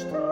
strong.